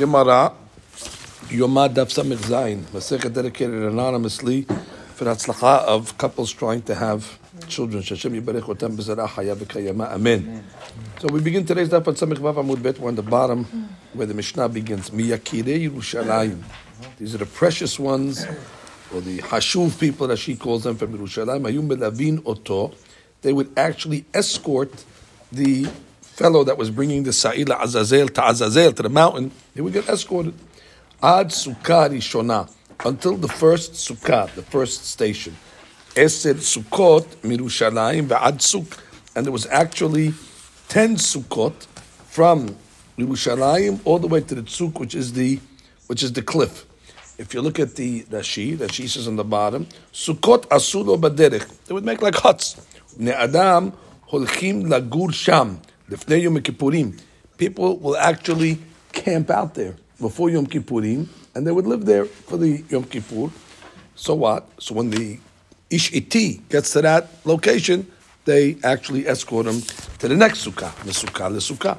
Gemara, Yomad Daf Samich Zayin, dedicated anonymously for the tzlacha of couples trying to have children. Shashem Yibarech Otam B'Zara Haya V'Kayama. Amen. So we begin today's Daf on Samich Vav Amud Bet. On the bottom where the Mishnah begins. Miyakirei Yerushalayim. These are the precious ones, or the Hashuv people, as she calls them from Yerushalayim. Ayum Belavin Oto. They would actually escort the fellow that was bringing the Sa'ila Azazel to Azazel, to the mountain, he would get escorted. Ad Sukkah Rishona, until the first Sukkah, the first station. Eser Sukkot Mirushalayim Ve'ad Suk. And there was actually 10 Sukkot from Yerushalayim all the way to the Tzuk, which is the, which is the cliff. If you look at the Rashi, Rashi says on the bottom, Sukkot Asulo Baderech. They would make like huts. Ne Adam Holchim Lagur Sham. Lifnei Yom Kippurim, people will actually camp out there before Yom Kippurim, and they would live there for the Yom Kippur. So what? So when the Ish Iti gets to that location, they actually escort him to the next sukkah, the sukkah, the sukkah.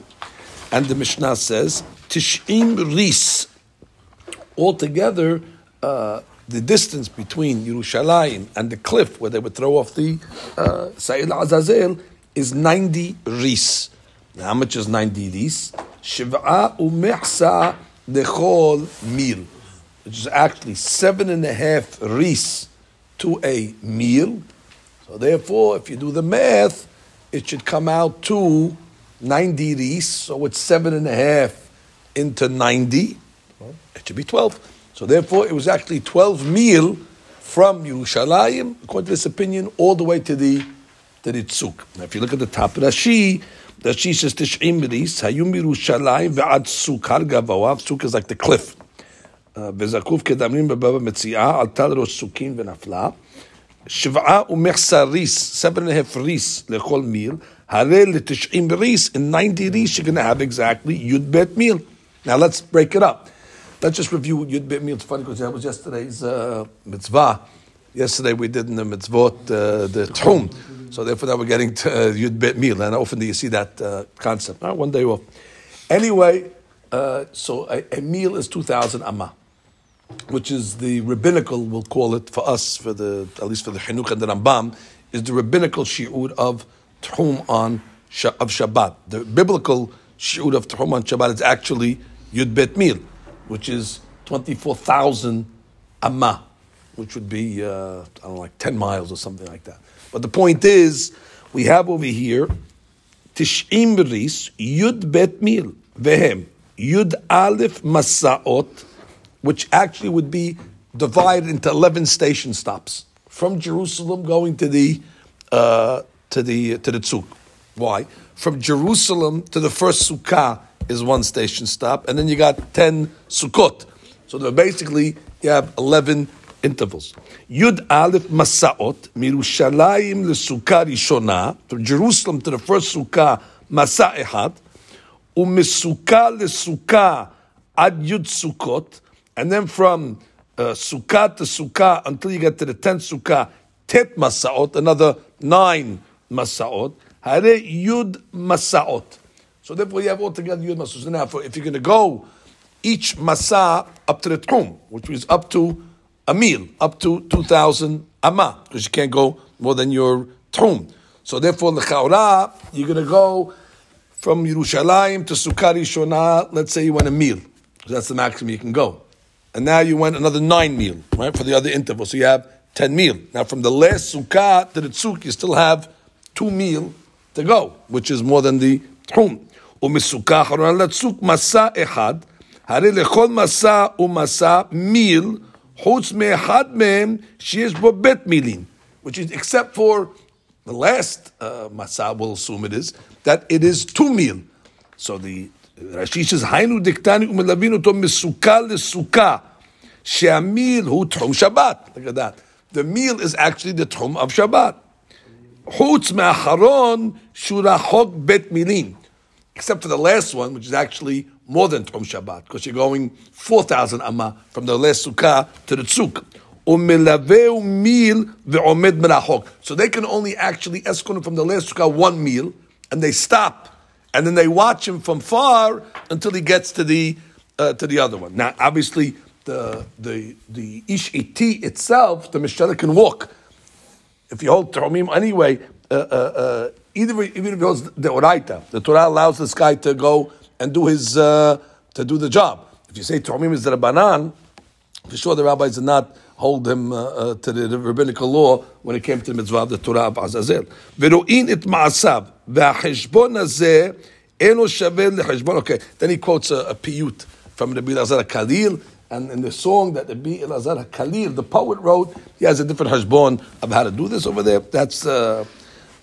And the Mishnah says, Tish'im Ris. Altogether, uh, the distance between Yerushalayim and the cliff where they would throw off the uh, Azazel is 90 Ris. How much is 90 ris? Shiv'a umehsa dechol mil, which is actually seven and a half ris to a meal. So therefore, if you do the math, it should come out to 90 ris. So it's seven and a half into 90. It should be 12. So therefore, it was actually 12 meal from Yerushalayim, according to this opinion, all the way to the to the tzuk. Now, if you look at the top of Rashi, Rashi says Tish'im Ris, Hayum Yerushalayim ve'ad Suk, Har Gavawa, Suk is like the cliff. וזקוף כדמרים בבבא מציאה, עלתה לראש סוכין ונפלה. שבעה ומחסה ריס, seven and a half ריס לכל מיל, הרי לתשעים ריס, in 90 ריס you're going to have exactly yud bet meal. Now let's break it up. Let's just review yud bet meal. It's funny because that was yesterday's uh, mitzvah. Yesterday we did in the mitzvot uh, the Tchum. So therefore, now we're getting to uh, Yud Bet Meal, and often do you see that uh, concept? Right, one day off. Anyway, uh, so a, a, meal is two thousand amma, which is the rabbinical. We'll call it for us, for the at least for the Chinuch and the Rambam, is the rabbinical shiur of Tchum on of Shabbat. The biblical shiur of Tchum on Shabbat is actually Yud Bet Meal, which is twenty four thousand amma, which would be uh, I don't know, like ten miles or something like that. But the point is, we have over here Tish'im Ris, Yud Bet Mil, Vehem, Yud Aleph Masaot, which actually would be divided into 11 station stops from Jerusalem going to the, uh, to the, to the Tzuk. Why? From Jerusalem to the first Sukkah is one station stop, and then you got 10 Sukkot. So basically, you have 11 intervals. Yud Aleph Masaot, Mirushalayim Sukkah Rishona, from Jerusalem to the first Sukkah, Masa Ehad, Umisukkah Sukkah Ad Yud Sukkot, and then from uh, Sukkah to Sukkah until you get to the tenth Sukkah, Tet Masaot, another nine Masaot, Hare Yud Masaot. So therefore you have altogether Yud Masaot. So now if you're going to go each Masa up to the Tchum, which is up to a meal up to 2,000 amma, because you can't go more than your tchum. So therefore, l'chaura, you're going to go from Yerushalayim to Sukkah Rishona, let's say you went a meal. So that's the maximum you can go. And now you went another nine meal, right, for the other interval. So you have ten meal. Now from the last Sukkah to the Tzuk, you still have two meal to go, which is more than the Tchum. ומסוכה אחרונה לצוק מסע אחד, הרי לכל מסע ומסע מיל Chutz me'echad mehem sheyesh bo bet milin, which is except for the last uh, masa, we'll assume it is that it is two meal. So the Rashi says Hainu diktani umelavin to misukah lesukah she'amil hu tchum Shabbat. Look at that. The meal is actually the tchum of Shabbat. Chutz me'acharon shurachok bet milin, except for the last one, which is actually more than Tchum Shabbat, because you're going 4,000 amma from the last sukkah to the tzuk. So they can only actually escort him from the last sukkah one meal, and they stop, and then they watch him from far until he gets to the uh, to the other one. Now, obviously, the the the ish iti itself, the mishtalah can walk. If you hold tromim anyway, uh, uh, uh, either even if it was the oraita, the Torah allows this guy to go and do his uh, to do the job. If you say Tormim is the Rabbanan, for sure the rabbis did not hold him uh, uh to the, the, rabbinical law when it came to the mitzvah of the Torah of Azazel. Okay, then he quotes a, a piyut from Rabbi Elazar Kalir, and in the song that Rabbi Elazar Kalir, the poet, wrote, he has a different hashbon of how to do this over there. That's, uh,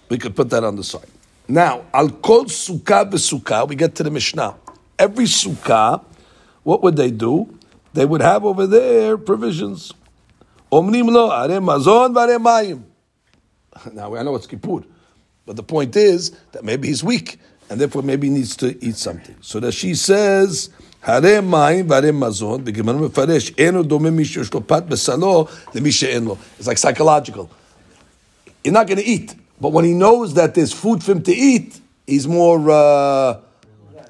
we could put that on the side. Now, al kol sukkah v'sukkah, we get to the Mishnah. Every sukkah, what would they do? They would have over there provisions. Omnim lo, are mazon v'are mayim. Now, I know it's Kippur, but the point is that maybe he's weak, and therefore maybe he needs to eat something. So that she says, הרי מים והרי מזון, בגמרא מפרש, אינו דומה מי שיש לו פת בסלו למי שאין לו. It's like psychological. You're not going to eat, but when he knows that there's food for him to eat, he's more, uh,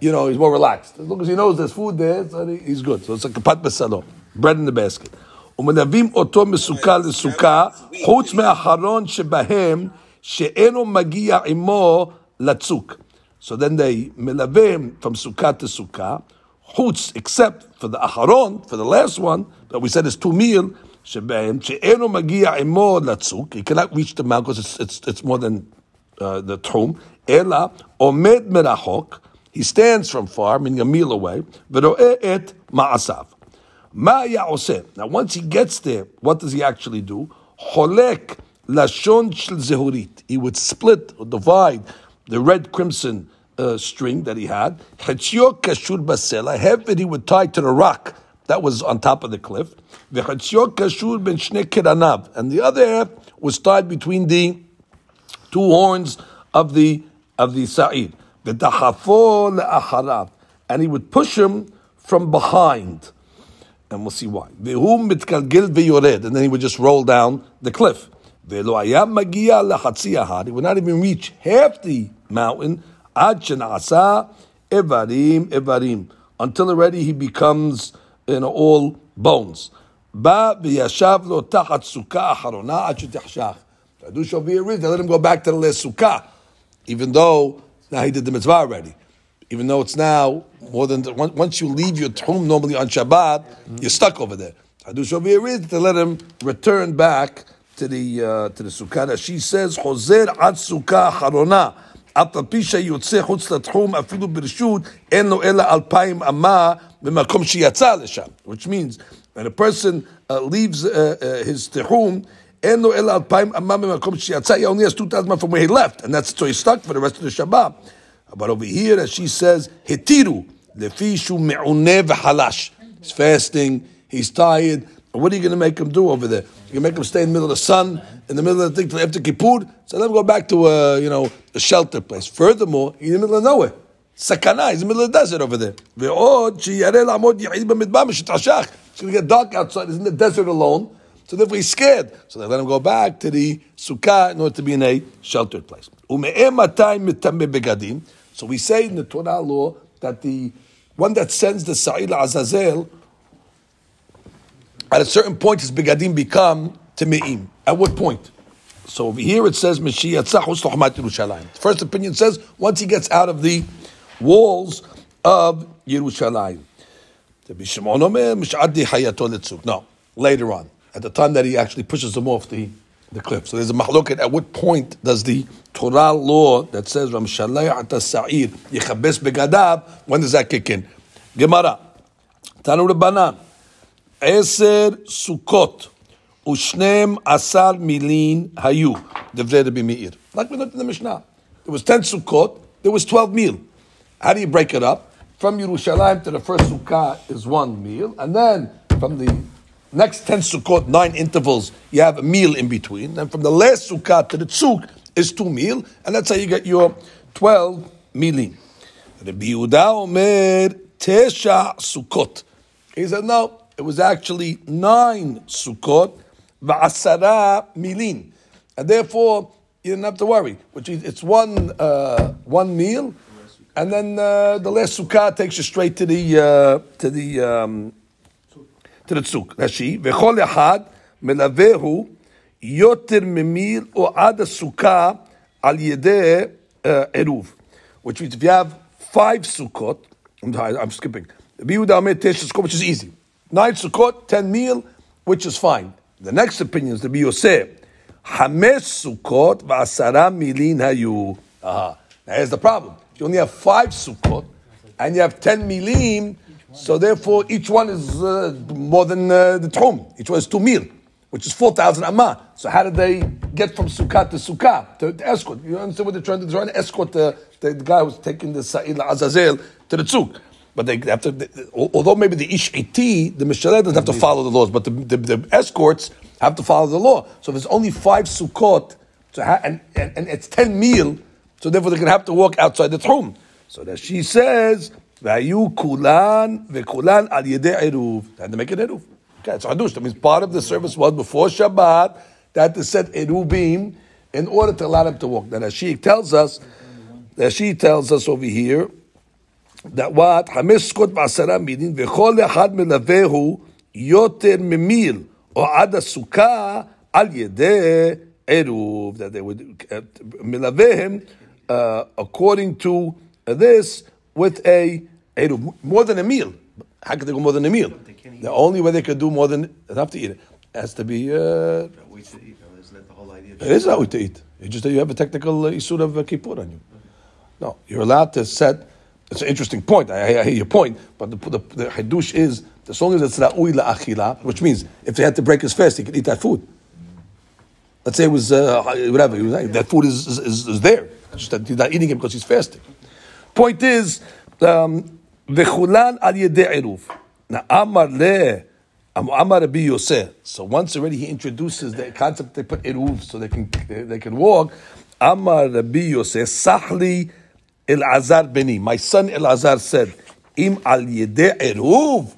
you know, he's more relaxed. As long as he knows there's food there, he's good. So it's like a pat בסלו, bread in the basket. ומלווים אותו מסוכה לסוכה, חוץ מהאחרון שבהם, שאינו מגיע עמו לצוק. So then they מלווים from sukkah to sukkah, chutz, except for the acharon, for the last one, that we said is two meal, שבהם, שאינו מגיע עמו לצוק, he cannot reach the mount because it's, it's, it's more than uh, the tchum, אלא עומד מרחוק, he stands from far, meaning a meal away, ורואה את מעשיו. מה היה עושה? Now once he gets there, what does he actually do? חולק לשון של זהורית. He would split or divide the red crimson uh, string that he had. Chetzio kashur basela. Half of it he would tie to the rock that was on top of the cliff. And the other half was tied between the two horns of the of the sa'id. And he would push him from behind. And we'll see why. And then he would just roll down the cliff. He would not even reach half the mountain evarim evarim. Until already he becomes know, all bones. Ba v'yashav lo tachat sukkah acharona ad shetachshach. Hadush be a reason. They let him go back to the last sukkah, even though now he did the mitzvah already. Even though it's now more than once you leave your tchum normally on Shabbat, you're stuck over there. Hadush be a reason to let him return back to the uh, to the sukkah. She says, "Chozer ad sukkah harona." אף על פי שיוצא חוץ לתחום אפילו ברשות, אין לו אלא אלפיים אמה במקום שיצא לשם. Which means, when a person uh, leaves uh, uh, his תחום, אין לו אלא אלפיים אמה במקום שיצא, he only has 2,000 from where he left, and that's so he's stuck for the rest of the Shabbat. But over here, as she says, התירו, לפי שהוא מעונה וחלש. He's fasting, he's tired, what are you going to make him do over there? You make him stay in the middle of the sun, in the middle of the thing till after Kippur. So let him go back to a uh, you know a shelter place. Furthermore, he's in the middle of nowhere. Sakana, he's in the middle of the desert over there. It's going to get dark outside. He's in the desert alone. So therefore he's scared. So they let him go back to the sukkah in order to be in a sheltered place. So we say in the Torah law that the one that sends the Sa'il Azazel at a certain point, his begadim become temeim. At what point? So over here it says. First opinion says once he gets out of the walls of Yerushalayim. No, later on, at the time that he actually pushes them off the, the cliff. So there's a mahloket. At what point does the Torah law that says Ram Sa'ir Yechabes Begadab, when does that kick in? Gemara. Tanu Rabbanan. עשר סוכות ושנים עשר מילין היו, דברי רבי מאיר. Like we looked in the Mishnah. There was 10 sukkot, there was 12 meal. How do you break it up? From Yerushalayim to the first sukkah is one meal, and then from the next 10 sukkot, nine intervals, you have a meal in between. And from the last sukkah to the tzuk is two meal, and that's how you get your 12 milin. Rabbi Yehuda Omer, Tesha sukkot. He said, no, it was actually nine sukkot, va'asara milin. And therefore, you didn't have to worry. Which is, it's one, uh, one meal, and then uh, the last sukkah takes you straight to the uh, to the um, to the tzuk. Rashi v'chol echad melavehu yoter memil or ad sukkah al yedeh uh, eruv, which means if you have five sukkot, I'm, I'm skipping. Which is easy. Nine sukkot, ten meal, which is fine. The next opinion is the Biyoseh. Hamesh sukkot v'asara milin hayu. Now here's the problem. You only have five sukkot, and you have ten milim, so therefore each one is uh, more than uh, the tchum. Each one is two mil, which is 4,000 amma. So how did they get from sukkah to sukkah, to, to escort? You understand what they're trying to do? They're trying to escort the, the, guy who's taking the Sa'il Azazel to the tzuk. But they have to, they, although maybe the ish iti, the mishaleh doesn't have to follow the laws, but the, the, the, escorts have to follow the law. So if there's only five sukkot, so ha- and, and, and it's ten meal, so therefore they're going to have to walk outside the tomb. So that she says, "Vayu kulan vekulan al yedei eruv." They had to make an eruv. Okay, it's hadush. That means part of the service was before Shabbat that to set eruvim in order to allow them to walk. Then she tells us, that she tells us over here that what חמש סקות ועשרה מילים וכל אחד מלווהו יותר ממיל או עד הסוכה על ידי עירוב that they would uh, מלוויהם uh, according to this with a עירוב more than a meal how could they go more than a meal the only way they could do more than they have to eat it has to be uh, it is how to eat it's just that you have a technical issue of uh, kippur on you no you're allowed to set it's an interesting point. I, I hear your point, but the, the, the hadush is as long as it's ra'ui la'achila, which means if they had to break his fast, he could eat that food. Let's say it was uh, whatever that food is, is, is there. just that he's not eating it because he's fasting. Point is, um, v'chulan al eruv. Now amar le. Amar Rabbi Yosef. So once already he introduces the concept they put eruv so they can they can walk. Amar Rabbi Yosef sahli Elazar Beni, my son Elazar said, Im al yede eruv.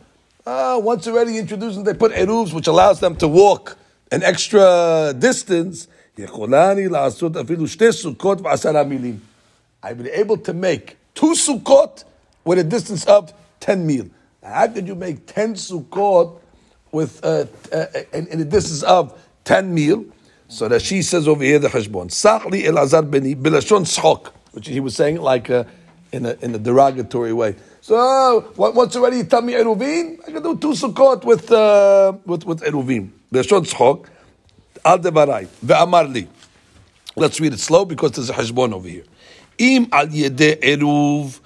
Ah, once already introduced they put eruvs, which allows them to walk an extra distance. I've been able to make two sukkot with a distance of 10 mil. How did you make 10 sukkot with uh, uh, in, in a distance of 10 mil? So that she says over here the hashbon. Sachli Elazar Beni, bilashon schok which he was saying like uh, in, a, in a derogatory way. So once already you tell me eruvim, I can do two sukkot with uh, with with eruvim. B'shon tzchok al devarai ve'amar li. Let's read it slow because there's a hashbon over here. Im al yede eruv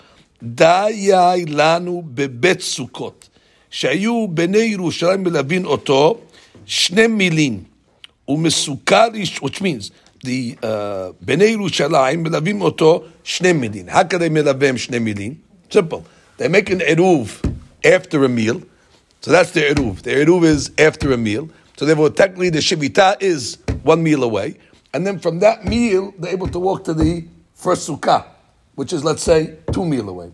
dayai lanu bebet sukkot שהיו בני ירושלים מלווין אותו שני מילים ומסוכר, which means the uh, Bnei Yerushalayim shne milin. How can they melavim shne milin? Simple. They make an eruv after a meal. So that's the eruv. The eruv is after a meal. So therefore, technically, the shivita is one meal away. And then from that meal, they're able to walk to the first sukkah, which is, let's say, two meal away.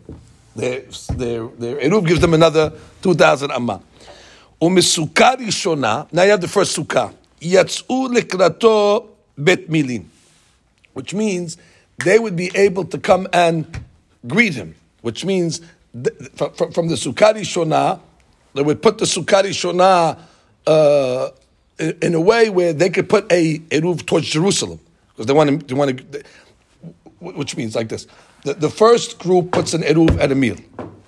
Their, their, their eruv gives them another 2,000 amma. Umisukah rishona, now you have the first sukkah. Yatsu likrato bet milin, which means they would be able to come and greet him, which means th- from, from, the Sukkah Rishona, they would put the Sukkah Rishona uh, in, in, a way where they could put a Eruv towards Jerusalem, because they want to, they want to, which means like this. The, the first group puts an Eruv at a meal,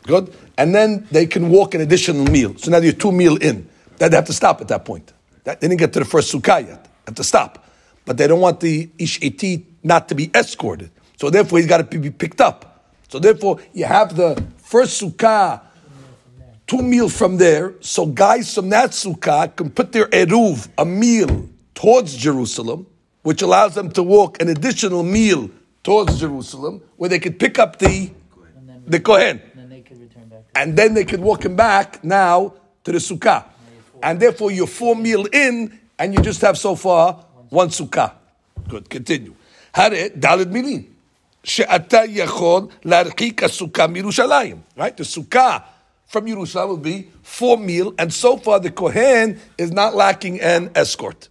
good? And then they can walk an additional meal. So now you're two meal in. They have to stop at that point. That, they didn't get to the first Sukkah yet. They have to stop but they don't want the ish iti not to be escorted. So therefore, he's got to be picked up. So therefore, you have the first sukkah, two meal from there. So guys from that sukkah can put their eruv, a meal, towards Jerusalem, which allows them to walk an additional meal towards Jerusalem, where they could pick up the the kohen, and then they could walk him back now to the sukkah, and therefore you're four meal in, and you just have so far one sukkah. Good, continue. הרי ד' מילים, שאתה יכול להרחיק הסוכה מירושלים, right? The sukkah from Yerushalayim will be four meal, and so far the Kohen is not lacking an escort.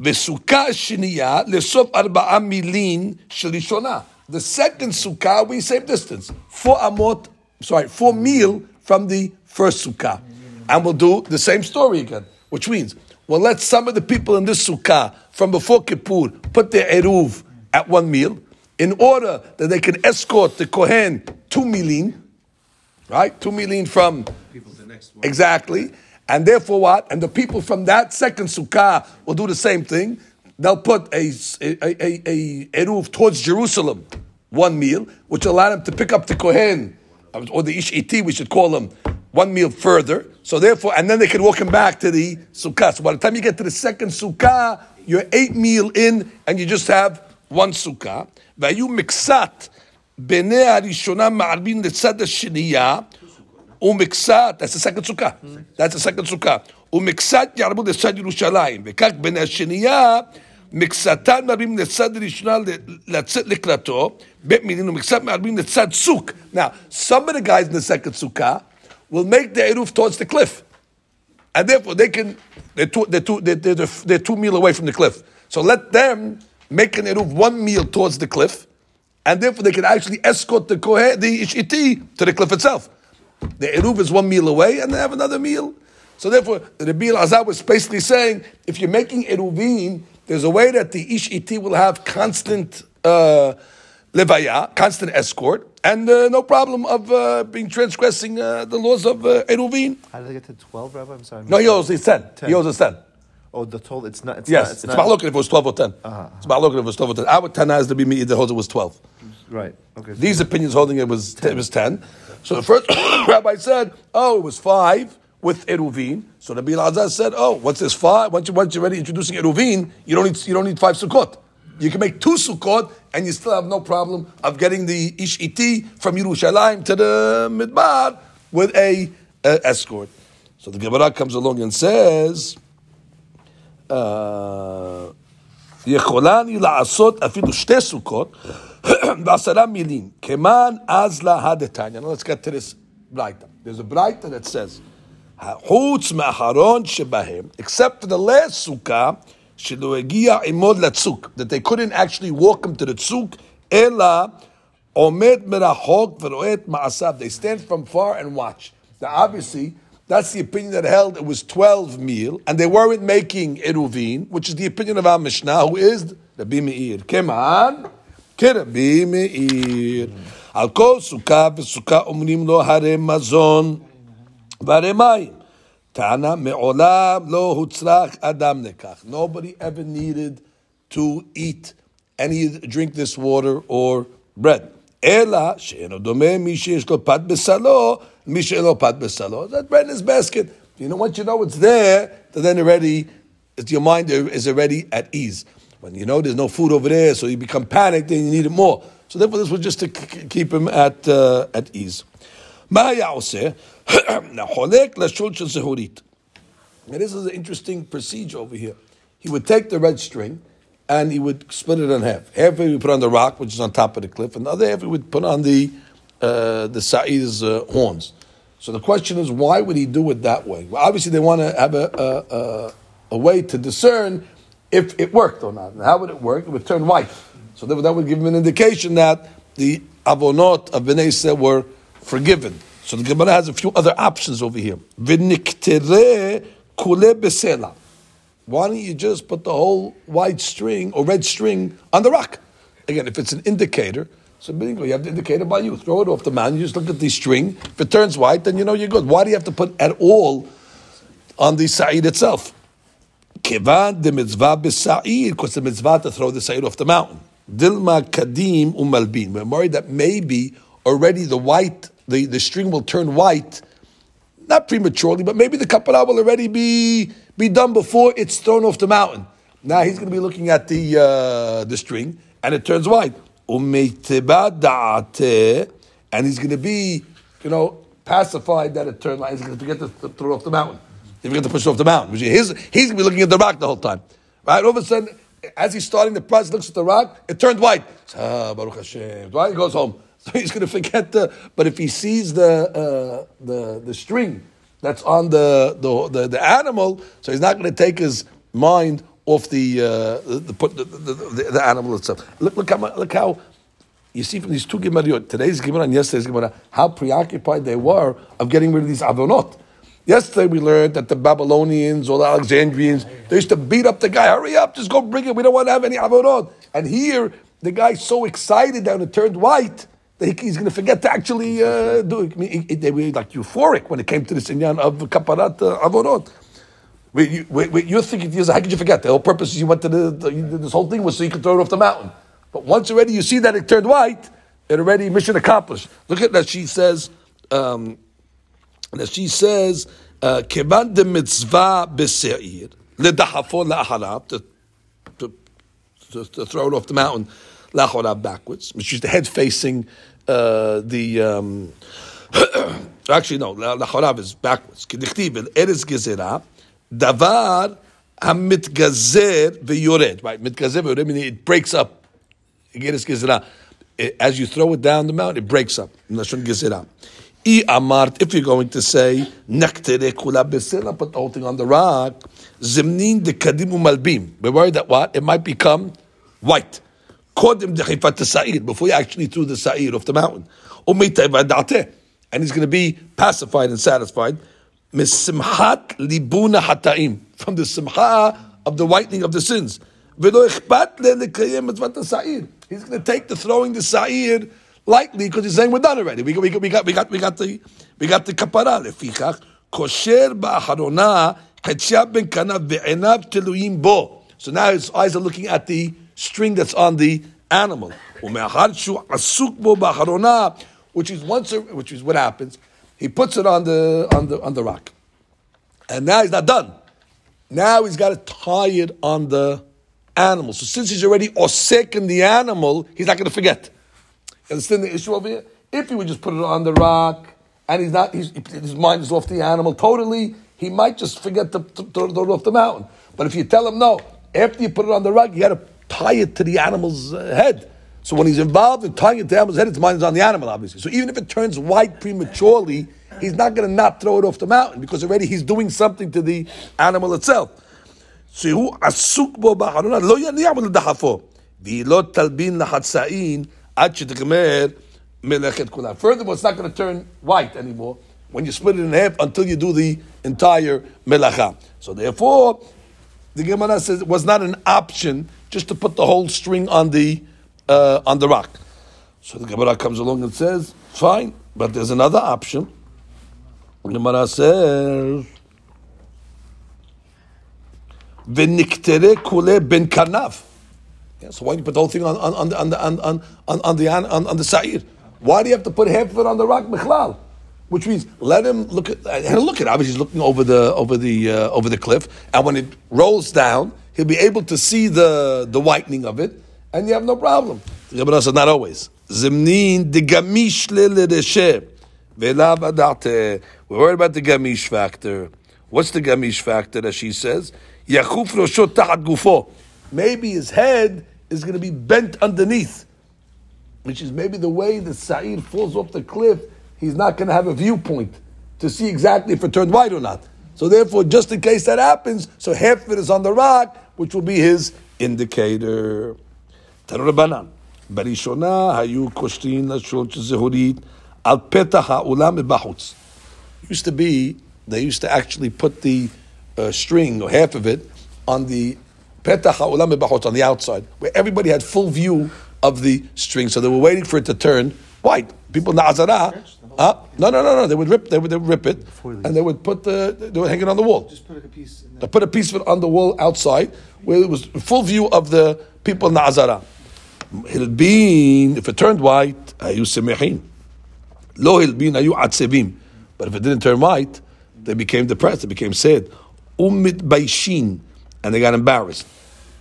וסוכה השנייה לסוף ארבעה מילין של ראשונה. the second sukkah, we same distance. Four amot, sorry, four meal from the first sukkah. And we'll do the same story again, which means we'll let some of the people in this sukkah from before Kippur put their eruv at one meal in order that they can escort the Kohen two milin, right? Two milin from People the next one. exactly, and therefore what? And the people from that second sukkah will do the same thing. They'll put a a, a, a eruv towards Jerusalem, one meal, which will allow them to pick up the Kohen or the ish iti, we should call them one meal further. So therefore, and then they can walk him back to the sukkah. So by the time you get to the second sukkah, you're eight meal in, and you just have one sukkah. והיו מקצת בני הראשונה מערבים לצד השנייה, ומקצת, that's the second sukkah, that's the second sukkah, ומקצת יערבו לצד ירושלים, וכך בני השנייה, מקצתן מערבים לצד הראשונה לצאת לקראתו, בית מילין ומקצת מערבים לצד צוק. Now, some of the guys in the second sukkah will make the eruv towards the cliff. And therefore, they can, they're two, they're two, they're, they're, they're two meal away from the cliff. So let them make an eruv one meal towards the cliff, and therefore they can actually escort the kohen, the ishiti, to the cliff itself. The eruv is one meal away, and they have another meal. So therefore, the Rabbi Azar was basically saying, if you're making eruvin, there's a way that the ishiti will have constant uh, levaya, constant escort, and uh, no problem of uh, being transgressing uh, the laws of uh, eruvin. How did they get to 12, Rabbi? I'm sorry. I No, he owes it's 10. Ten. He owes us 10. Oh, the total, it's not. It's Yes, not, it's, it's, it's if it was 12 or 10. Uh-huh. It's Mahloket if it was 12 or 10. Our Tana is the Bimi that holds it was 12. Right. Okay. These opinions holding it was 10. it was 10. So the first rabbi said, oh, it was 5 with Eruvin. So the Bilazar said, oh, what's this 5? Once, you, once you're already introducing Eruvin, you don't need, you don't need 5 Sukkot. You can make two Sukkot and you still have no problem of getting the Ish Iti from Yerushalayim to the Midbar with a uh, escort. So the Gemara comes along and says, uh, יכולני לעשות אפילו שתי סוכות בעשרה מילים, כמן אז לה הדתניא. Now let's get to this ברייתא. There's a ברייתא that says, חוץ מאחרון שבהם, except for the last סוכה, That they couldn't actually walk him to the tzuk, ela omed merachok ma'asav. They stand from far and watch. Now, obviously, that's the opinion that held it was 12 meal, and they weren't making eruvin, which is the opinion of our Mishnah, who is Rabbi Meir. Keman, Rabbi Meir. Al kol sukkah v'sukkah omrim lo hare mazon v'hare mayim. Tana me'olam lo hutzrach adam nekach. Nobody ever needed to eat any drink this water or bread. Ela she'eno mi lo pat besalo mi pat besalo. That bread in his basket. You know, once you know it's there, then already your mind is already at ease. When you know there's no food over there, so you become panicked and you need it more. So therefore, this was just to keep him at uh, at ease. now, holek lashulchan sehurit. And this is an interesting procedure over here. He would take the red string and he would split it in half. Half he would put on the rock, which is on top of the cliff, and the other half he would put on the uh, the sa'id's uh, horns. So the question is, why would he do it that way? Well, obviously, they want to have a, a, a, a way to discern if it worked or not. How would it work? It would turn white. So that would, that would give him an indication that the avonot of Bnei were forgiven. So the Gemara has a few other options over here. Kule besela. Why don't you just put the whole white string or red string on the rock? Again, if it's an indicator, so you have the indicator by you. Throw it off the mountain. You just look at the string. If it turns white, then you know you're good. Why do you have to put at all on the sa'id itself? Kevan the mitzvah b'sa'id, because the mitzvah to throw the sa'id off the mountain. Dilma kadim umalbin. We're worried that maybe already the white, the, the string will turn white, not prematurely, but maybe the kapara will already be, be done before it's thrown off the mountain. Now he's going to be looking at the, uh, the string, and it turns white. And he's going to be, you know, pacified that it turned white. He's going to forget to th- throw off the mountain. He's going to push it off the mountain. He's, he's going to be looking at the rock the whole time. Right? All of a sudden, as he's starting the process, looks at the rock, it turned white. Ah, Baruch Hashem. Right? He goes home. So he's going to forget the. But if he sees the uh, the the string that's on the the, the, the animal, so he's not going to take his mind off the uh, the, the, the, the, animal itself. Look look how look how you see from these two Gemara, today's Gemara and yesterday's Gemara, how preoccupied they were of getting rid of these avonot. Yesterday we learned that the Babylonians or the Alexandrians, they used to beat up the guy, hurry up, just go bring it, we don't want to have any avonot. And here, the guy's so excited that it turned white, he's going to forget to actually uh, do it. I mean, they were like euphoric when it came to this inyan of kaparat uh, avonot. you, you're thinking, how could you forget? The whole purpose is you went to the, the, this whole thing was so you could throw it off the mountain. But once already you see that it turned white, it already mission accomplished. Look at that. She says, um, that she says, uh, keban de mitzvah b'se'ir ledahafo la'aharav to, to, to, to throw it off the mountain la'aharav backwards, which is the head facing uh, the. Um, actually, no, la'aharav is backwards. Kedichtiv eres gezerah davar hamitgazer v'yored. Right, mitgazer v'yored meaning it breaks up as you throw it down the mountain, it breaks up. If you're going to say, put the whole thing on the rock, zimnin de kadimu malbim. We're worried that what? It might become white. Before you actually threw the sa'ir off the mountain. And he's going to be pacified and satisfied. Misimhat libuna hataim. From the simcha of the whitening of the sins. He's going to take the throwing the sa'ir lightly because he's saying we're done already. We, we, we, got, we, got, we got the we got the kapara. לפיכך, kosher באחרונה חציה ben כנף ועיניו תלויים bo. So now his eyes are looking at the string that's on the animal. Which is once, which is what happens. He puts it on the on the on the rock, and now he's not done. Now he's got to tie it on the animal. So since he's already osek in the animal, he's not going to forget. You understand the issue over here? If he would just put it on the rock, and he's not, he's, his mind is off the animal totally, he might just forget to, to, to, throw it off the mountain. But if you tell him no, after you put it on the rug, you got to tie it to the animal's uh, head. So when he's involved in tying it to the animal's head, his mind is on the animal, obviously. So even if it turns white prematurely, he's not going to not throw it off the mountain because already he's doing something to the animal itself. So lo. Furthermore, it's not going to turn white anymore when you split it in half until you do the entire melacha. So therefore, the Gemara says it was not an option just to put the whole string on the uh, on the rock. So the Gemara comes along and says, fine, but there's another option. The Gemara says, V'niktere kule ben kanaf. Yeah, so why do you put the whole thing on, on, on, on, on, on, on, on the, on, on the sa'ir? Why do you have to put half of it on the rock, Michlal? Which means let him look at, and look at, obviously he's looking over the, over the, uh, over the cliff, and when it rolls down, he'll be able to see the, the whitening of it, and you have no problem. The Gemara says, not always. Zimnin de gamish We're worried about the gamish factor. What's the gamish factor that she says? Yachuf gufo. Maybe his head is going to be bent underneath, which is maybe the way the Sa'ir falls off the cliff, he's not going to have a viewpoint to see exactly if it turned white or not. So therefore, just in case that happens, so half of it is on the rock, which will be his indicator. Tarurabanan. בראשונה היו קושרים לשון זהורית על פתח האולם מבחוץ. Used to be, they used to actually put the uh, string or half of it on the petach ha'olam on the outside, where everybody had full view of the string. So they were waiting for it to turn white. People in the Azara, uh, no, no, no, no. They would rip, they would, they would rip it, and they would put the, they would hang it on the wall. Just put a piece. They put a piece of it on the wall outside, where it was full view of the people in the Azara. Hilbin, if it turned white, ayu semechin. Lo hilbin ayu atzevim. But if it didn't turn white, they became depressed. They became sad umit baishin, and they got embarrassed.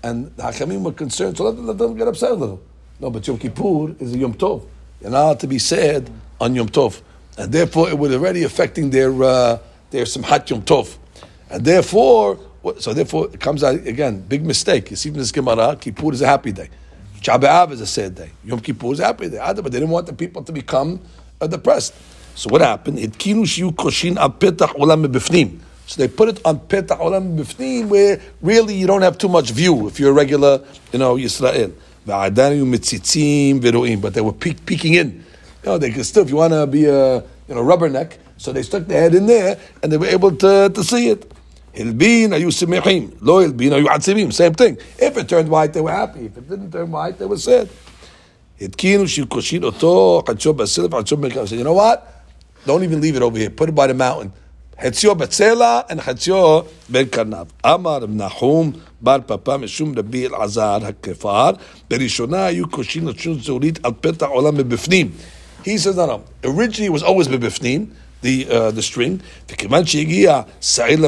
And the Hakamim were concerned, so let them, let them get upset a little. No, but Yom Kippur is a Yom Tov. You're not to be sad on Yom Tov, and therefore it was already affecting their uh, their Simchat Yom Tov, and therefore, so therefore it comes out again big mistake. You see from this Gemara, Kippur is a happy day, Shabbat is a sad day, Yom Kippur is a happy day. But they didn't want the people to become uh, depressed. So what happened? It koshin al. So they put it on petach olam bifnim, where really you don't have too much view if you're a regular, you know, Yisrael. But they were peek, peeking in You know, they could still, if you want to be a you know, rubberneck, so they stuck their head in there and they were able to, to see it. הלבין היו שמחים, לא הלבין היו עצבים, same thing. If it turned white, they were happy. If it didn't turn white, they were sad. התקינו שקושין אותו, חדשו בסלף, חדשו במרכז. You know what? Don't even leave it over here. Put it by the mountain. חציו בצלע and חציו בין קרניו. אמר רב נחום בר פפא משום רבי אלעזר הכפר, בראשונה היו קושין לשון זהורית על פתח עולם מבפנים. He says, no, no. Originally, it was always bebifnim, the uh, the string. V'kiman sheyigia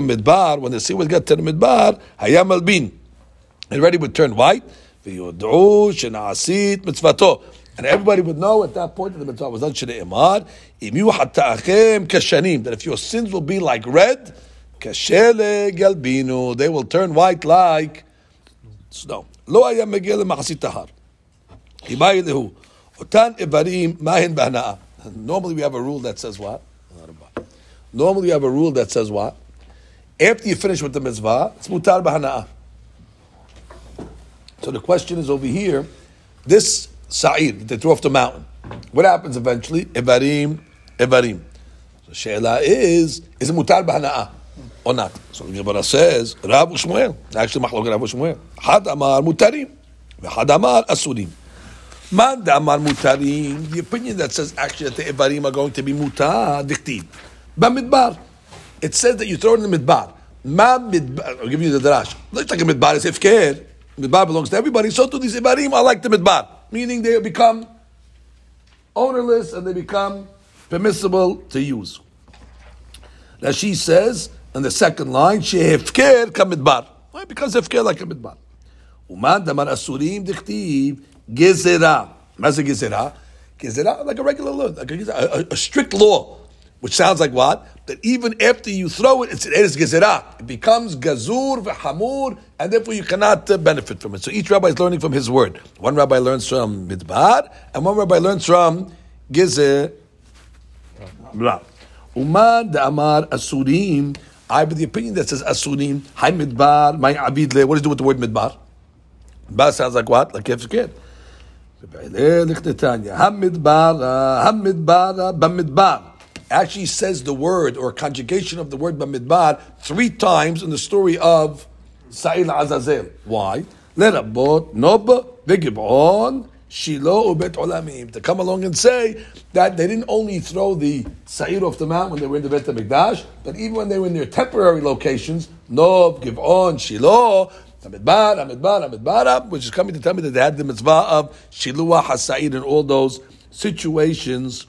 midbar. When the sea would get to the midbar, hayam albin. It already would turn white. V'yodu shenasit mitzvato. And everybody would know at that point that the mitzvah was done shnei imad. Imu hatachem kashanim. That if your sins will be like red, kashele galbinu. They will turn white like snow. Lo hayam megel ma'asit tahar. Hibayilehu. Otan mahin. Normally we have a rule that says what? Normally we have a rule that says what? After you finish with the mitzvah, it's mutar b'hana'ah. So the question is over here, this sa'id, they threw off the mountain. What happens eventually? Ibarim, ibarim. So Sheila is, is it mutar b'hana'ah? Or not. So the Gemara says, Rabu Shmuel. Actually, Mahlok Rabu Shmuel. Had amar mutarim, v'had amar asurim. Mutarim, the opinion that says actually that the Ibarim are going to be mutar, diktib. Bamidbar. It says that you throw it in the midbar. Ma midbar. I'll give you the drash. Looks like a midbar is ifker. Midbar belongs to everybody. So to these ibarim are like the midbar, meaning they become ownerless and they become permissible to use. Rashi says in the second line, shehefker kamidbar. Why? Because hefker like a midbar. Uman damar asurim dichtiv gezerah. That's a gezerah. Gezerah, like a regular law, like a, a, a, strict law, which sounds like what? That even after you throw it, it's, it is gezerah. It becomes gazur v'hamur, and therefore you cannot uh, benefit from it. So each rabbi is learning from his word. One rabbi learns from midbar, and one rabbi learns from gezerah. Umad amar asurim. I have the opinion that says asurim, hay midbar, my abidle. What does it do with the word midbar? Midbar sounds like what? Like you have. Uh, uh, actually says the word or conjugation of the word Bamidbar three times in the story of Sa'il Azazel. Why? Lerabot, Nob, Vigibon, Shiloh, Ubet Olamim. To come along and say that they didn't only throw the Sa'ir off the mountain when they were in the Bet HaMikdash, but even when they were in their temporary locations, Nob, Givon, Shiloh, Which is coming to tell me that they had the mitzvah of Shiluah, Hasa'id, and all those situations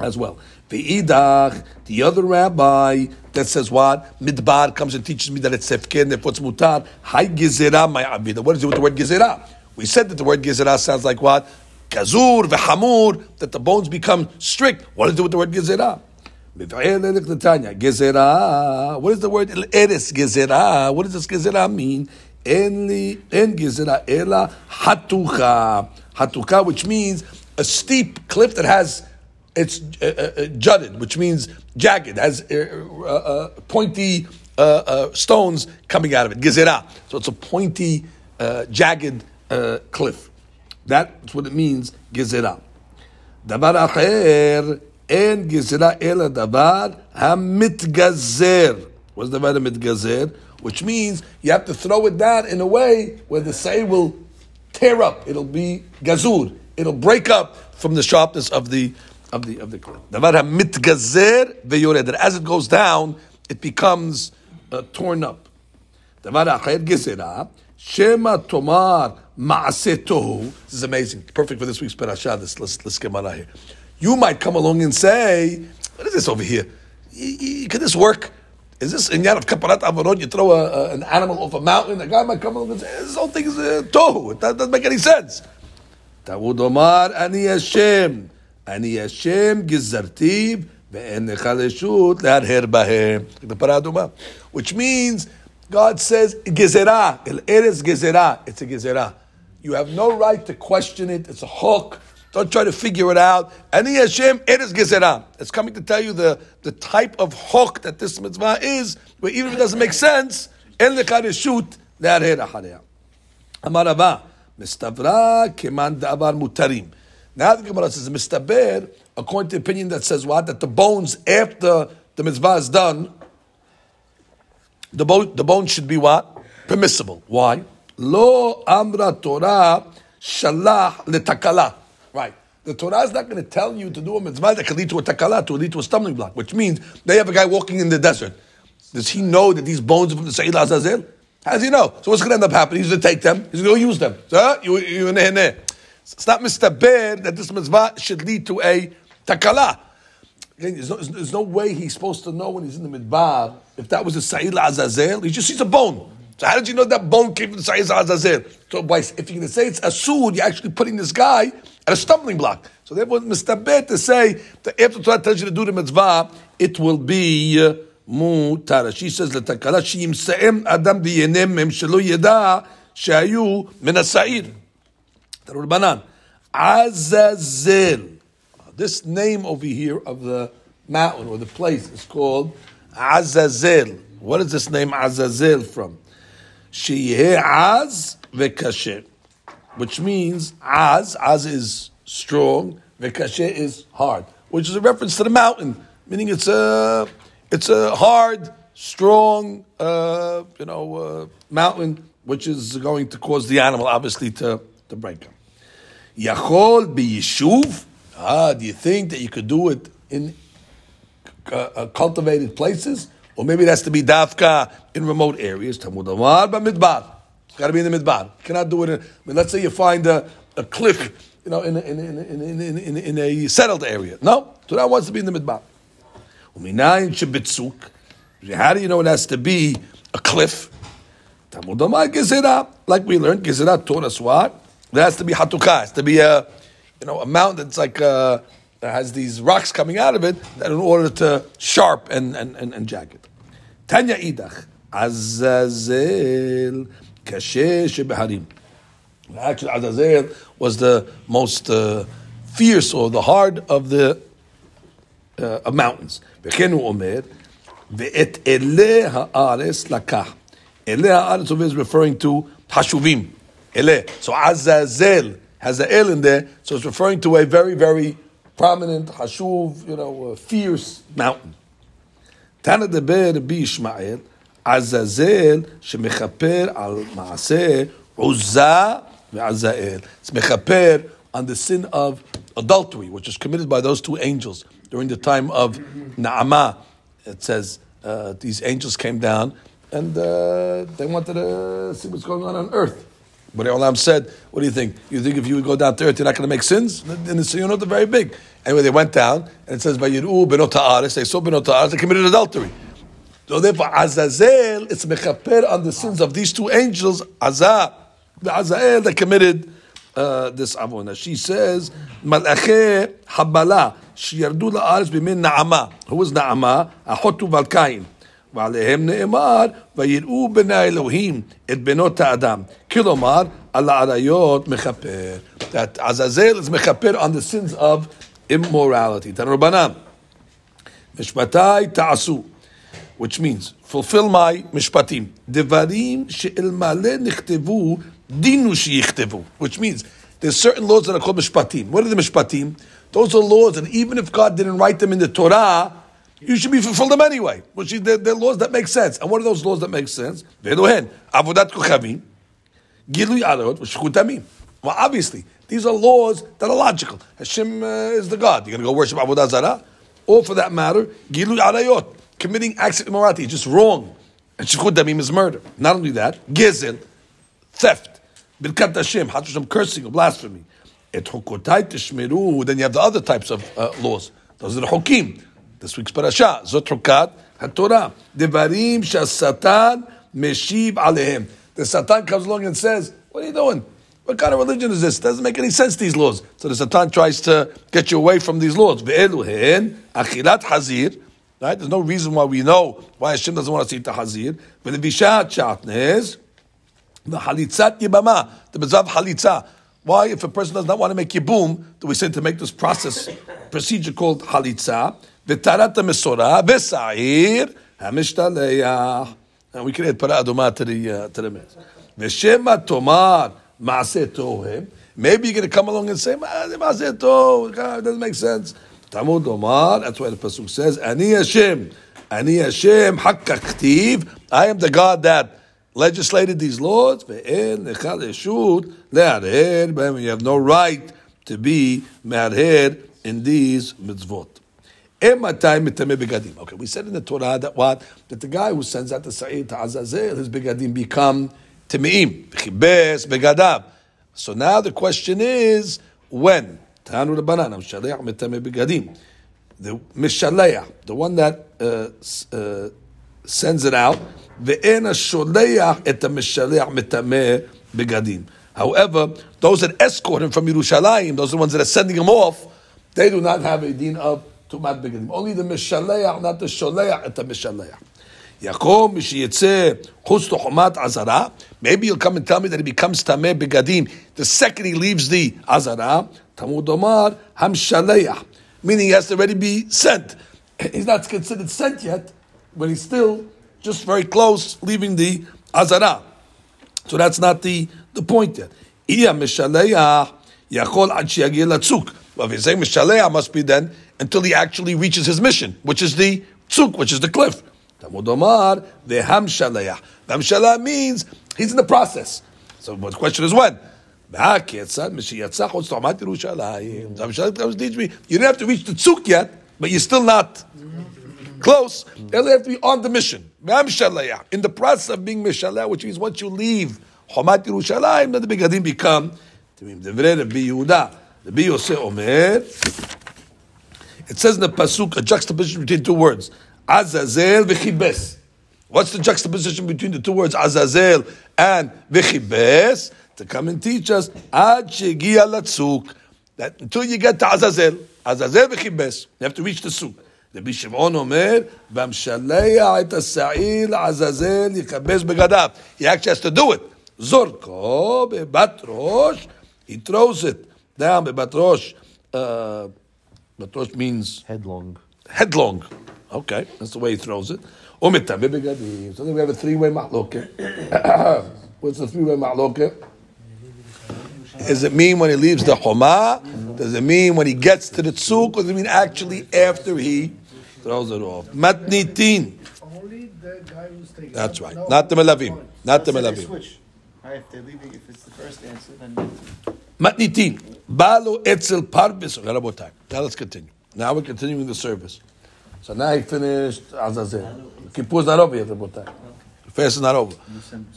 as well. The idach, the other rabbi that says what? Midbar comes and teaches me that it's sefker and therefore it's mutar. Hay gezerah my abida. What is it with the word gezerah? We said that the word gezerah sounds like what? Kazur v'hamur, that the bones become strict. What is it with the word gezerah? Gezerah. What is the word eres gezerah? What does this gezerah mean? En gezerah ela hatucha. Hatucha, which means a steep cliff that has it's uh, uh, uh, jutted, which means jagged, has uh, uh, uh pointy stones coming out of it. Gezerah. So it's a pointy, jagged cliff. That's what it means, gezerah. דבר אחר, אין גזירה אלא דבר המתגזר. What's the word המתגזר? Which means you have to throw it down in a way where the say will tear up. It'll be gazur. It'll break up from the sharpness of the of the of the cliff. Davar mitgazer veyored. That as it goes down, it becomes uh, torn up. Davar acher gezerah shema tomar maaseh tohu. This is amazing. Perfect for this week's parasha. This let's let's get here. You might come along and say, what is this over here? Could this work? Is this in Yad of Kaparat You throw a, a, an animal off a mountain, a guy might come along and say, this whole thing is uh, tohu. It doesn't make any sense. Tawud Omar, Ani Hashem. Ani Hashem Gizartib. Which means God says, Gezerah, El Eres Gezerah, it's a gizera. You have no right to question it, it's a hook. Don't try to figure it out. Any Hashem, it is gezerah. It's coming to tell you the, the type of hook that this mitzvah is, where even if it doesn't make sense, en lecha reshut le'arher achareh. Amar Abba, Mistavra keman da'avar mutarim. Now the Gemara says, Mistaber, according to the opinion that says what? That the bones after the mitzvah is done, the bone, the bone should be what? Permissible. Why? Lo amra Torah shalah letakala. Right. The Torah is not going to tell you to do a mitzvah that can lead to a takala, to lead to a stumbling block, which means they have a guy walking in the desert. Does he know that these bones are from the Sa'ir Azazel? How does he know? So what's going to end up happening? He's going to take them. He's going to use them. So uh, you, you, you, It's not Mr. mistaber that this mitzvah should lead to a takala. There's no, there's no way he's supposed to know when he's in the midbar if that was a Sa'ir Azazel. He just sees a bone. So how did you know that bone came from the Sa'ir Azazel? So if you're going to say it's a sud, you're actually putting this guy at a stumbling block. So therefore, mistaber to say that after Torah tells you to do the mitzvah, it will be uh, mutar. She says לתקלה שימסעם אדם adam מהם שלא ידע שהיו מן השעיר. תראו Azazel. This name over here of the mountain or the place is called Azazel. What is this name Azazel from? Shehe Az v'kasher which means Az, Az is strong, vekasher is hard, which is a reference to the mountain, meaning it's a it's a hard, strong, uh, you know, uh, mountain which is going to cause the animal obviously to, to break up. Yachol biyishuv. Ah, do you think that you could do it in uh, uh, cultivated places? Or maybe it has to be dafka in remote areas. Talmud Amar midbar. Got to be in the midbar. You cannot do it in, I mean, let's say you find a, a cliff, you know, in a, in, in, in, a settled area. No, Torah wants to be in the midbar. How do you know it has to be a cliff? Like we learned, gezerah taught us what? There has to be hatukah. It has to be a, you know, a mountain that's like uh, that has these rocks coming out of it that in order to sharp and and and, and jagged. Tanya idach Azazel kashe shebeharim. Actually, Azazel was the most uh, fierce or the hard of the uh, of mountains. וכן הוא אומר, ואת אלי הארץ לקח. אלי הארץ is referring to חשובים. אלי. So Azazel has the el in there, so it's referring to a very, very prominent, hashuv, you know, uh, fierce mountain. תנא דבר רבי ישמעאל, עזאזל שמכפר על מעשה עוזה ועזאל. It's מכפר on the sin of adultery, which was committed by those two angels during the time of Naamah. It says uh, these angels came down and uh, they wanted to see what's going on on earth. But Olam said, What do you think? You think if you would go down to earth, you're not going to make sins? And the Siyonot are very big. Anyway, they went down, and it says, Vayiru benot ha'aretz, they saw benot ha'aretz, they committed adultery. So therefore, Azazel, it's mechaper on the sins of these two angels, Azah, the Azael that committed uh, this avona. She says, Malache habala, שירדו לארץ בימי נעמה. Who was נעמה? אחות ובלקיים. ועליהם נאמר, ויראו בני האלוהים את בנות האדם. כלומר, על העריות מכפר. That עזאזל is מכפר on the sins of immorality. תנרבנם, משפטי תעשו. which means fulfill my mishpatim. Devarim she'ilmale nichtevu dinu sheyichtavu, which means there's certain laws that are called mishpatim. What are the mishpatim? Those are laws, and even if God didn't write them in the Torah, you should be fulfilled them anyway. Which is they're, they're laws that make sense. And what are those laws that make sense? Ve'elohen avodat kochavim, gilui alot, shchutamim. Well, obviously, these are laws that are logical. Hashem uh, is the God. You're going to go worship Abu zarah, or for that matter, gilui arayot committing acts of immorality, just wrong. And shchutamim is murder. Not only that, gezel, theft, birkat Hashem, Hashem cursing or blasphemy. Et hukotai tishmeru. Then you have the other types of uh, laws. Those are the hukim. This week's parasha. Zot hukat haTorah. Devarim shasatan meshiv alehem. The Satan comes along and says, "What are you doing? What kind of religion is this? Doesn't make any sense. These laws." So the Satan tries to get you away from these laws. Ve'eluhen achilat hazir. Right? There's no reason why we know why Hashem doesn't want to eat the hazir. But the vishat shatnez, the halitzat yibama, the bezav halitza. Why, if a person does not want to make yibum, do we say to make this process procedure called halitza? V'tarat mesora v'sa'ir hamishtaleyah. And we can add para to the uh, to the mess. V'shema tomar Maaseh Tohem. Maybe you're going to come along and say, Maaseh Tov, it doesn't make sense. Omar, that's why the Pasuk says, Ani Hashem, Ani Hashem, Hakka I am the God that legislated these laws, Ve'en Nechal Yeshut, Le'arer, you have no right to be Me'arer in these mitzvot. Okay, we said in the Torah that what? That the guy who sends out the Sa'ir to Azazel, his begadim become Timeim, Chibes, Begadav. So now the question is, when? The Mishaleach, the one that uh, uh, sends it out, Ve'ena Sholeach et Mishaleach Metame Begadim. However, those that escort him from Yerushalayim, those are the ones that are sending him off, they do not have a din of Tumat Begadim. Only the Mishaleach, not the Sholeach et the Mishaleach. Yakom mishiyetze chutz tochomat azara. Maybe you'll come and tell me that he becomes tameh begadim the second he leaves the azara. Talmud omar Hamshaleah, meaning he has to already be sent. He's not considered sent yet, but he's still just very close leaving the azara. So that's not the, the point yet. Iya mishaleach yachol ad shiagir latzuk. Well, if you say mishaleach, must be then until he actually reaches his mission, which is the tzuk, which is the cliff. Talmud Omar, the Hamshalayah. The Hamshalayah means he's in the process. So the question is when? You don't have to reach the tzuk yet, but you're still not close. You have to be on the mission. In the process of being mishalah, which means once you leave Homat Yerushalayim, then the begadim become the Devre Rabbi Yehuda. be Yosef Omer. It says in the pasuk a juxtaposition between two words, Azazel v'chibes. What's the juxtaposition between the two words, Azazel and v'chibes? To come and teach us ad shegia latzuk. That until you get to Azazel, Azazel v'chibes, you have to reach the suk. רבי שמעון אומר, והמשלח את השעיר לעזאזל יכבס בגדיו. He actually has to do it. זורקו בבת ראש, he throws it down בבת ראש. Uh, בת ראש means... Headlong. Headlong. Okay, that's the way he throws it. So then we have a three-way mahloket. What's the three-way mahloket? Does it mean when he leaves the Homa? Does it mean when he gets to the tzuk? Or does it mean actually after he throws it off? Matnitin. Only the guy who's taking That's right. Not the Melavim. Not the Melavim. Switch. Right, if they're leaving, if it's the first answer, then. Matnitin. Balo etzel parvis. Now let's continue. Now we're continuing the service. So now he finished Azazel. Kippur's not over yet, Rabotai. The fast is not over.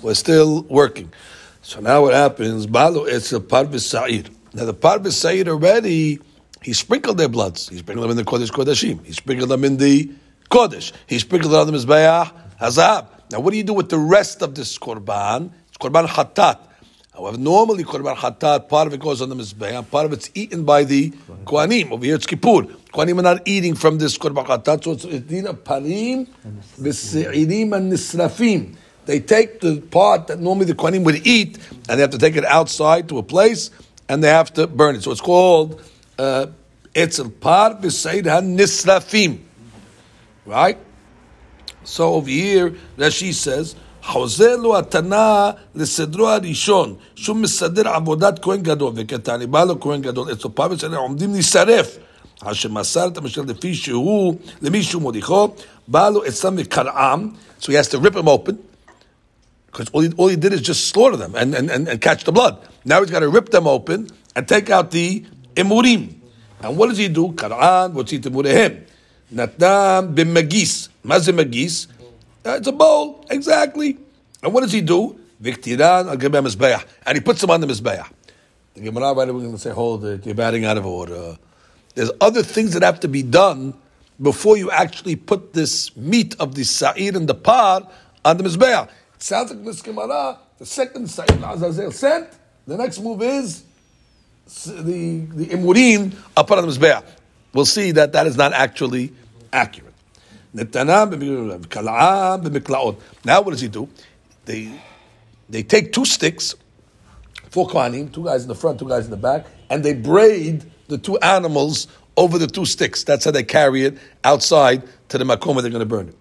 We're still working. So now what happens? Balo it's a parvis sa'ir. Now the parvis sa'ir already, he sprinkled their bloods. He sprinkled them in the Kodesh Kodashim. He sprinkled them in the Kodesh. He sprinkled them on the Mizbeah Hazab. Now what do you do with the rest of this Korban? It's Korban Hatat. However, normally Korban Hatat, part of it goes on the Mizbeah, part of it's eaten by the Kohanim. Over here it's Kippur. Kohanim are not eating from this Korban Hatat, so it's Dina Parim, B'Se'irim and Nisrafim They take the part that normally the Kohanim would eat, and they have to take it outside to a place, and they have to burn it. So it's called uh, Etzel Par B'Se'ir HaNisrafim. Right? So over here, Rashi says, חוזר לו התנא לסדרו הראשון, שהוא מסדר עבודת כהן גדול, וכתני בא לו כהן גדול, אצל פרווס האלה עומדים להישרף, אשר מסר את המשל לפי שהוא, למי שהוא מוליכו, בא לו אצלם וקרעם, so he has to rip them open, because all he, all he did is just slaughter them and, and, and, and catch the blood. Now he's got to rip them open and take out the imurim. And what does he do? Kar'an, what's he temurehem? Natnam b'magis. Mazim magis. Uh, it's a bowl, exactly. And what does he do? Viktiran al mizbeach. And he puts them on the mizbeach. The Gemara right we're going to say, hold it, you're batting out of order. There's other things that have to be done before you actually put this meat of the sa'ir and the par on the mizbeach. Sounds like this Gemara, the second sa'ir Azazel sent, the next move is the, the imurim upon the mizbeach. We'll see that that is not actually accurate. Now what does he do? They they take two sticks, four kohanim, two guys in the front, two guys in the back, and they braid the two animals over the two sticks. That's how they carry it outside to the makom where they're going to burn it.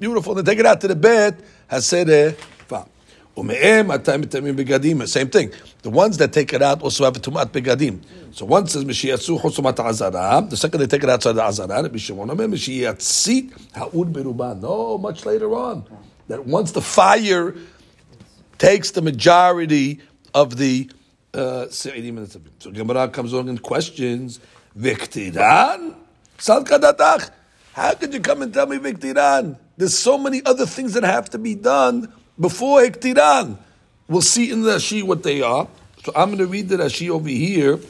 Beautiful. They take it out to the bed. Haserefa. Ume'em atayim tamim begadim. Same thing. The ones that take it out also have a tumat begadim. So one says Mishiyatsu chusumat azara. The second they take it outside the azara. Rabbi Shimon Omer Mishiyatzit ha'ud beruban. No, much later on. That once the fire takes the majority of the uh. So Gemara comes along and questions, Viktiran? How could you come and tell me Viktiran? There's so many other things that have to be done before Hiktiran. We'll see in the Rashi what they are. So I'm going to read the Rashi over here.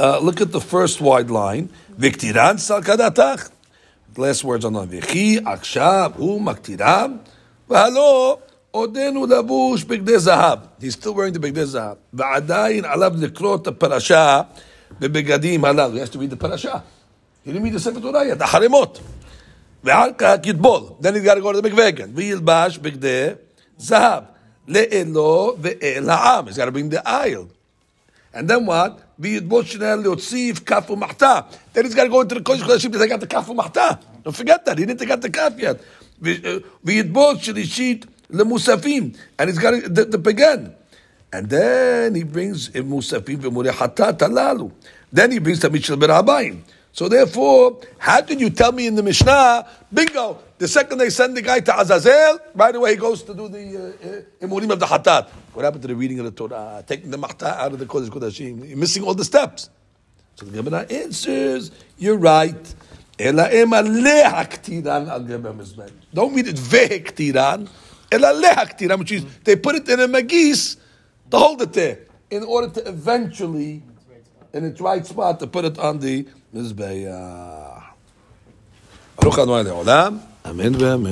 Uh, look at the first wide line. Viktiran sal kadatach. Last words on the Vichi, Akshav, Hu, Maktiram, V'halo, Odenu Labush, Bigdei Zahav. He's still wearing the Bigdei Zahav. V'adayin alav likrot the parasha, bebegadim halal. He has to read the parasha. He didn't read the Sefer Torah yet, the Harimot. Then he's got to go to the McVegan. V'yilbash bigdeh zahav. Le'elo ve'el ha'am. He's got to bring the aisle. And then what? V'yidbosh shnei le'otziv kafu machta. Then he's got to go into the Kodesh Kodeshim because take got the kafu machta. Don't forget that. He didn't get the kaf yet. V'yidbosh shlishit le'musafim. And he's got to, the, the began. And then he brings musafim v'mureh hatat alalu. Then he brings the ben habayim. So therefore, how can you tell me in the Mishnah, bingo, the second they send the guy to Azazel, right away he goes to do the uh, uh, of the Hatat. What happened to the reading of the Torah? Taking the Mahta out of the Kodesh Kodashim. You're missing all the steps. So the Gemara answers, you're right. Don't read it vehektiran. Which is, they put it in a magis to hold it there, in order to eventually, in its right spot, to put it on the Mizbeah. ברוך ה' לעולם, אמן ואמן.